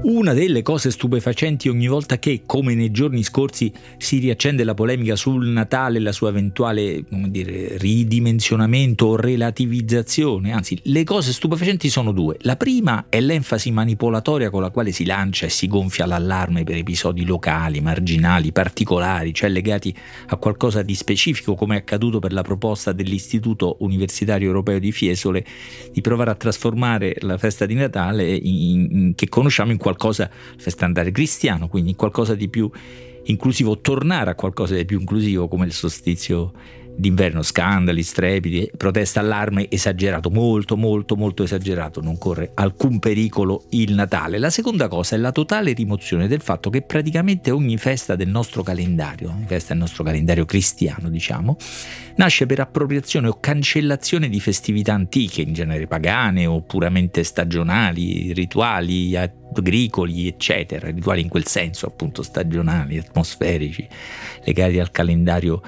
Una delle cose stupefacenti ogni volta che, come nei giorni scorsi, si riaccende la polemica sul Natale e la sua eventuale dire, ridimensionamento o relativizzazione, anzi le cose stupefacenti sono due. La prima è l'enfasi manipolatoria con la quale si lancia e si gonfia l'allarme per episodi locali, marginali, particolari, cioè legati a qualcosa di specifico, come è accaduto per la proposta dell'Istituto Universitario Europeo di Fiesole di provare a trasformare la festa di Natale in, in, che conosciamo in qualcosa qualcosa, festandare cristiano, quindi qualcosa di più inclusivo, tornare a qualcosa di più inclusivo come il solstizio d'inverno, scandali, strepiti, protesta, allarme esagerato, molto molto molto esagerato, non corre alcun pericolo il Natale. La seconda cosa è la totale rimozione del fatto che praticamente ogni festa del nostro calendario, festa del nostro calendario cristiano diciamo, nasce per appropriazione o cancellazione di festività antiche, in genere pagane o puramente stagionali, rituali agricoli, eccetera, rituali in quel senso appunto stagionali, atmosferici, legati al calendario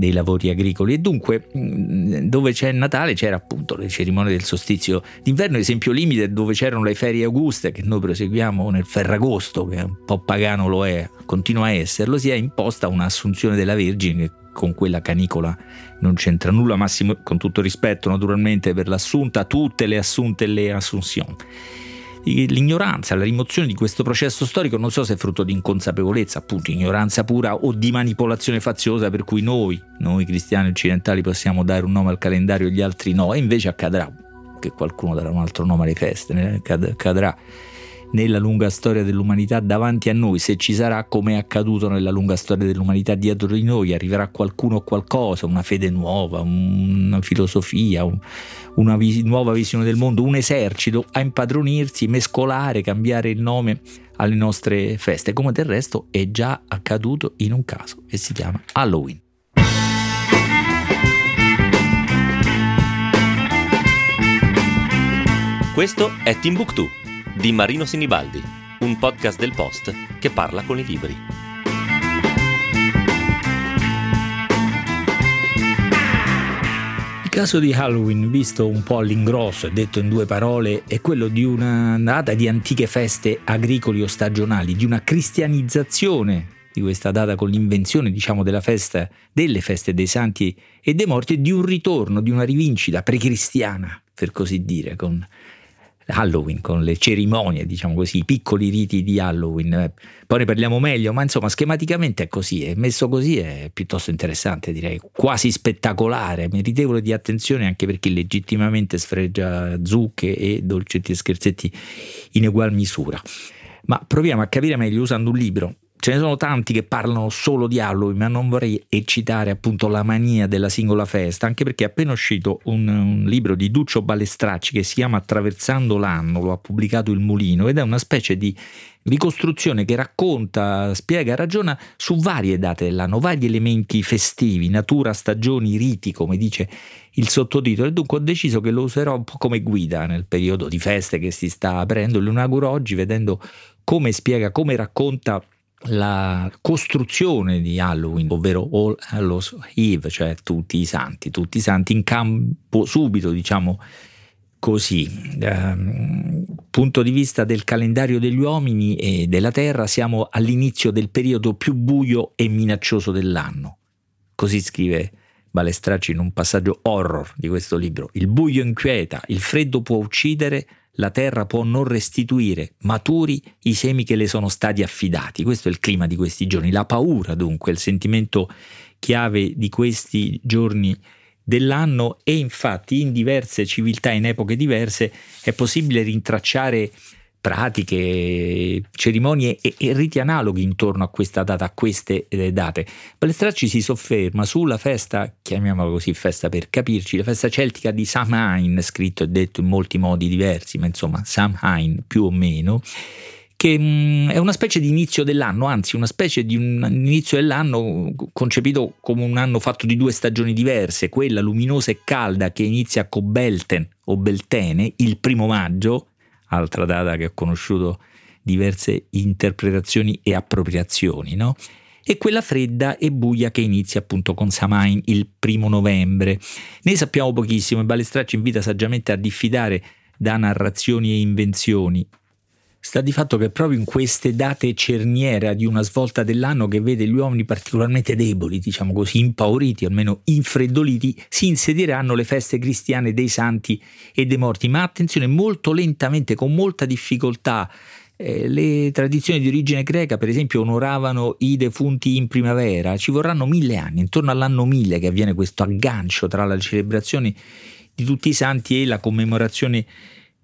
dei lavori agricoli. E dunque mm, dove c'è Natale c'era appunto le cerimonie del solstizio d'inverno, esempio limite dove c'erano le ferie auguste che noi proseguiamo nel Ferragosto che un po' pagano lo è, continua a esserlo, si è imposta un'assunzione della Vergine che con quella canicola non c'entra nulla, massimo con tutto rispetto naturalmente per l'assunta, tutte le assunte e le assunzioni l'ignoranza, la rimozione di questo processo storico non so se è frutto di inconsapevolezza, appunto ignoranza pura o di manipolazione faziosa per cui noi, noi cristiani occidentali possiamo dare un nome al calendario e gli altri no, e invece accadrà che qualcuno darà un altro nome alle feste, accadrà nella lunga storia dell'umanità davanti a noi, se ci sarà come è accaduto nella lunga storia dell'umanità dietro di noi, arriverà qualcuno o qualcosa, una fede nuova, una filosofia, un, una vis- nuova visione del mondo, un esercito a impadronirsi, mescolare, cambiare il nome alle nostre feste, come del resto è già accaduto in un caso che si chiama Halloween. Questo è Timbuktu di Marino Sinibaldi, un podcast del Post che parla con i libri. Il caso di Halloween, visto un po' all'ingrosso e detto in due parole, è quello di una data di antiche feste agricoli o stagionali, di una cristianizzazione di questa data con l'invenzione, diciamo, festa, delle feste dei santi e dei morti e di un ritorno, di una rivincita precristiana, per così dire, con Halloween, con le cerimonie, diciamo così, i piccoli riti di Halloween. Eh, poi ne parliamo meglio, ma insomma, schematicamente è così, è messo così è piuttosto interessante, direi, quasi spettacolare, meritevole di attenzione anche perché legittimamente sfregia zucche e dolcetti e scherzetti in ugual misura. Ma proviamo a capire meglio usando un libro Ce ne sono tanti che parlano solo di Halloween, ma non vorrei eccitare appunto la mania della singola festa, anche perché è appena uscito un, un, libro di Duccio Balestracci che si chiama Attraversando l'anno, lo ha pubblicato il Mulino, ed è una specie di ricostruzione che racconta, spiega, ragiona su varie date dell'anno, vari elementi festivi, natura, stagioni, riti, come dice il sottotitolo, e dunque ho deciso che lo userò un po' come guida nel periodo di feste che si sta aprendo. Lo inauguro oggi vedendo come spiega, come racconta la costruzione di Halloween, ovvero All Hallows Eve, cioè tutti i santi, tutti i santi in campo subito, diciamo così. Um, punto di vista del calendario degli uomini e della terra, siamo all'inizio del periodo più buio e minaccioso dell'anno. Così scrive Balestracci in un passaggio horror di questo libro. Il buio inquieta, il freddo può uccidere, la terra può non restituire maturi i semi che le sono stati affidati. Questo è il clima di questi giorni, la paura dunque, il sentimento chiave di questi giorni dell'anno e infatti in diverse civiltà, in epoche diverse, è possibile rintracciare pratiche, cerimonie e, e, riti analoghi intorno a questa data, a queste eh, date. Palestracci si sofferma sulla festa, chiamiamola così, festa per capirci, la festa celtica di Samhain, scritto e detto in molti modi diversi, ma insomma Samhain più o meno, che mh, mm, è una specie di inizio dell'anno, anzi una specie di un inizio dell'anno concepito come un anno fatto di due stagioni diverse, quella luminosa e calda che inizia a Cobelten o Beltene il primo maggio, altra data che ho conosciuto diverse interpretazioni e appropriazioni, no? e quella fredda e buia che inizia appunto con Samain il primo novembre. Ne sappiamo pochissimo e Balestracci invita saggiamente a diffidare da narrazioni e invenzioni. Sta di fatto che proprio in queste date cerniera di una svolta dell'anno che vede gli uomini particolarmente deboli, diciamo così, impauriti, almeno infreddoliti, si insedieranno le feste cristiane dei santi e dei morti, ma attenzione, molto lentamente, con molta difficoltà. Eh, le tradizioni di origine greca, per esempio, onoravano i defunti in primavera, ci vorranno mille anni, intorno all'anno mille che avviene questo aggancio tra la celebrazione di tutti i santi e la commemorazione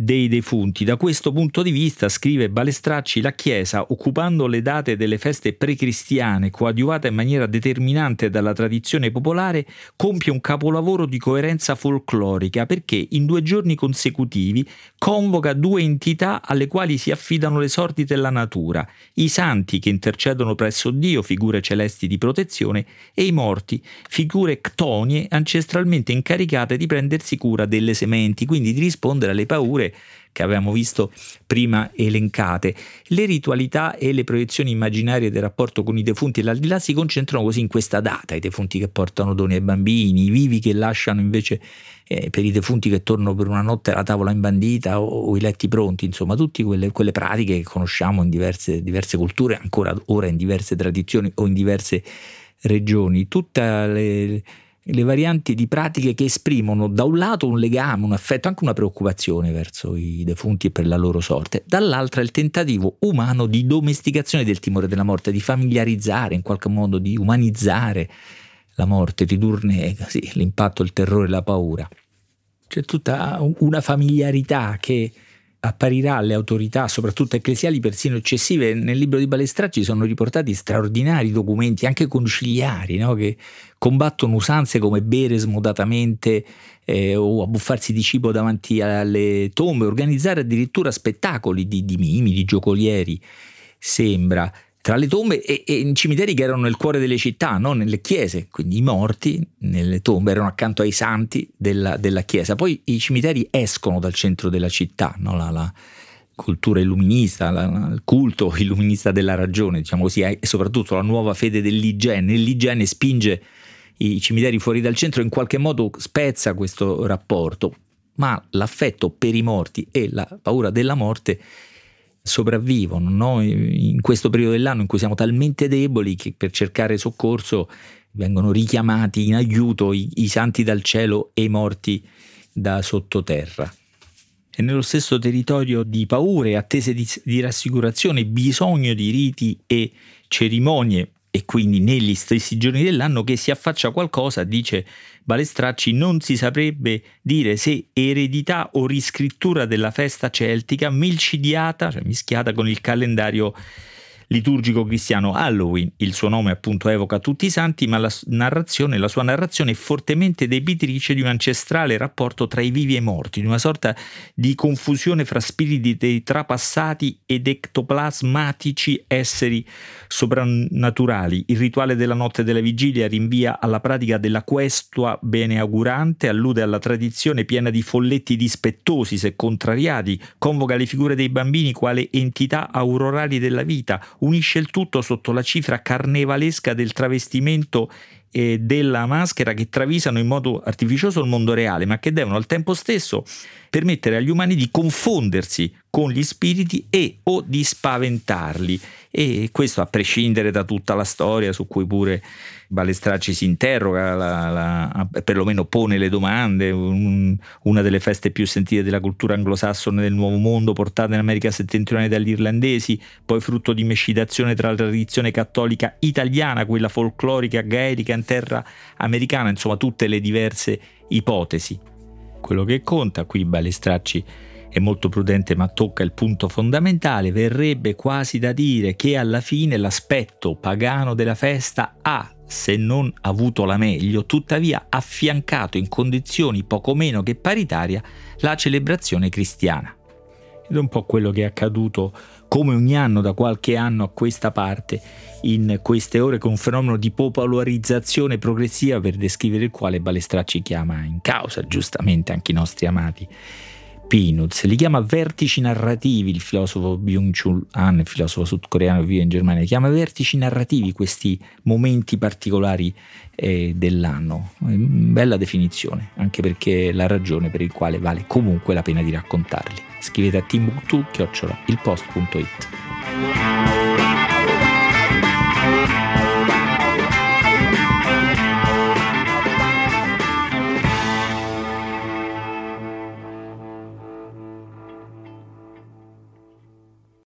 dei defunti. Da questo punto di vista, scrive Balestracci, la Chiesa, occupando le date delle feste precristiane, coadiuvata in maniera determinante dalla tradizione popolare, compie un capolavoro di coerenza folclorica perché in due giorni consecutivi convoca due entità alle quali si affidano le sorti della natura, i santi che intercedono presso Dio, figure celesti di protezione, e i morti, figure ctonie ancestralmente incaricate di prendersi cura delle sementi, quindi di rispondere alle paure che avevamo visto prima elencate. Le ritualità e le proiezioni immaginarie del rapporto con i defunti e l'aldilà si concentrano così in questa data, i defunti che portano doni ai bambini, i vivi che lasciano invece eh, per i defunti che tornano per una notte la tavola imbandita o, o i letti pronti, insomma tutte quelle, quelle pratiche che conosciamo in diverse, diverse culture, ancora ora in diverse tradizioni o in diverse regioni. Tutte le le varianti di pratiche che esprimono da un lato un legame, un affetto, anche una preoccupazione verso i defunti e per la loro sorte, dall'altra il tentativo umano di domesticazione del timore della morte, di familiarizzare in qualche modo, di umanizzare la morte, ridurne sì, l'impatto, il terrore, la paura. C'è tutta una familiarità che apparirà alle autorità, soprattutto ecclesiali, persino eccessive. Nel libro di Balestracci sono riportati straordinari documenti, anche conciliari, no? che combattono usanze come bere smodatamente eh, o abbuffarsi di cibo davanti alle tombe, organizzare addirittura spettacoli di, di mimi, di giocolieri. Sembra tra le tombe e, e, in cimiteri che erano nel cuore delle città, no? nelle chiese, quindi i morti nelle tombe erano accanto ai santi della, della chiesa. Poi i cimiteri escono dal centro della città, no? la, la, cultura illuminista, la, il culto illuminista della ragione, diciamo così, e soprattutto la nuova fede dell'igiene. L'igiene spinge i cimiteri fuori dal centro, in qualche modo spezza questo rapporto, ma l'affetto per i morti e la paura della morte sopravvivono no? in questo periodo dell'anno in cui siamo talmente deboli che per cercare soccorso vengono richiamati in aiuto i, i santi dal cielo e i morti da sottoterra. E nello stesso territorio di paure, attese di, di rassicurazione, bisogno di riti e cerimonie e quindi negli stessi giorni dell'anno che si affaccia qualcosa, dice Balestracci, non si saprebbe dire se eredità o riscrittura della festa celtica milcidiata, cioè mischiata con il calendario liturgico cristiano Halloween. Il suo nome appunto evoca tutti i santi, ma la, narrazione, la sua narrazione è fortemente debitrice di un ancestrale rapporto tra i vivi e i morti, di una sorta di confusione fra spiriti dei trapassati ed ectoplasmatici esseri soprannaturali. Il rituale della notte della vigilia rinvia alla pratica della questua beneaugurante, allude alla tradizione piena di folletti dispettosi se contrariati, convoca le figure dei bambini quale entità aurorali della vita, unisce il tutto sotto la cifra carnevalesca del travestimento e della maschera che travisano in modo artificioso il mondo reale, ma che devono al tempo stesso permettere agli umani di confondersi con gli spiriti e o di spaventarli. E questo a prescindere da tutta la storia su cui pure Balestracci si interroga, la, la, perlomeno pone le domande, un, una delle feste più sentite della cultura anglosassone del Nuovo Mondo, portata in America settentrionale dagli irlandesi, poi frutto di mescitazione tra la tradizione cattolica italiana, quella folclorica gaelica in terra americana, insomma tutte le diverse ipotesi. Quello che conta qui Balestracci è molto prudente ma tocca il punto fondamentale, verrebbe quasi da dire che alla fine l'aspetto pagano della festa ha se non avuto la meglio, tuttavia affiancato in condizioni poco meno che paritaria la celebrazione cristiana. Ed è un po' quello che è accaduto come ogni anno da qualche anno a questa parte in queste ore con un fenomeno di popolarizzazione progressiva per descrivere il quale Balestracci chiama in causa giustamente anche i nostri amati Peanuts, li chiama vertici narrativi, il filosofo Byung-Chul Han, il filosofo sudcoreano che vive in Germania, li chiama vertici narrativi questi momenti particolari eh, dell'anno. Bella definizione, anche perché è la ragione per il quale vale comunque la pena di raccontarli. Scrivete a timbuktu-ilpost.it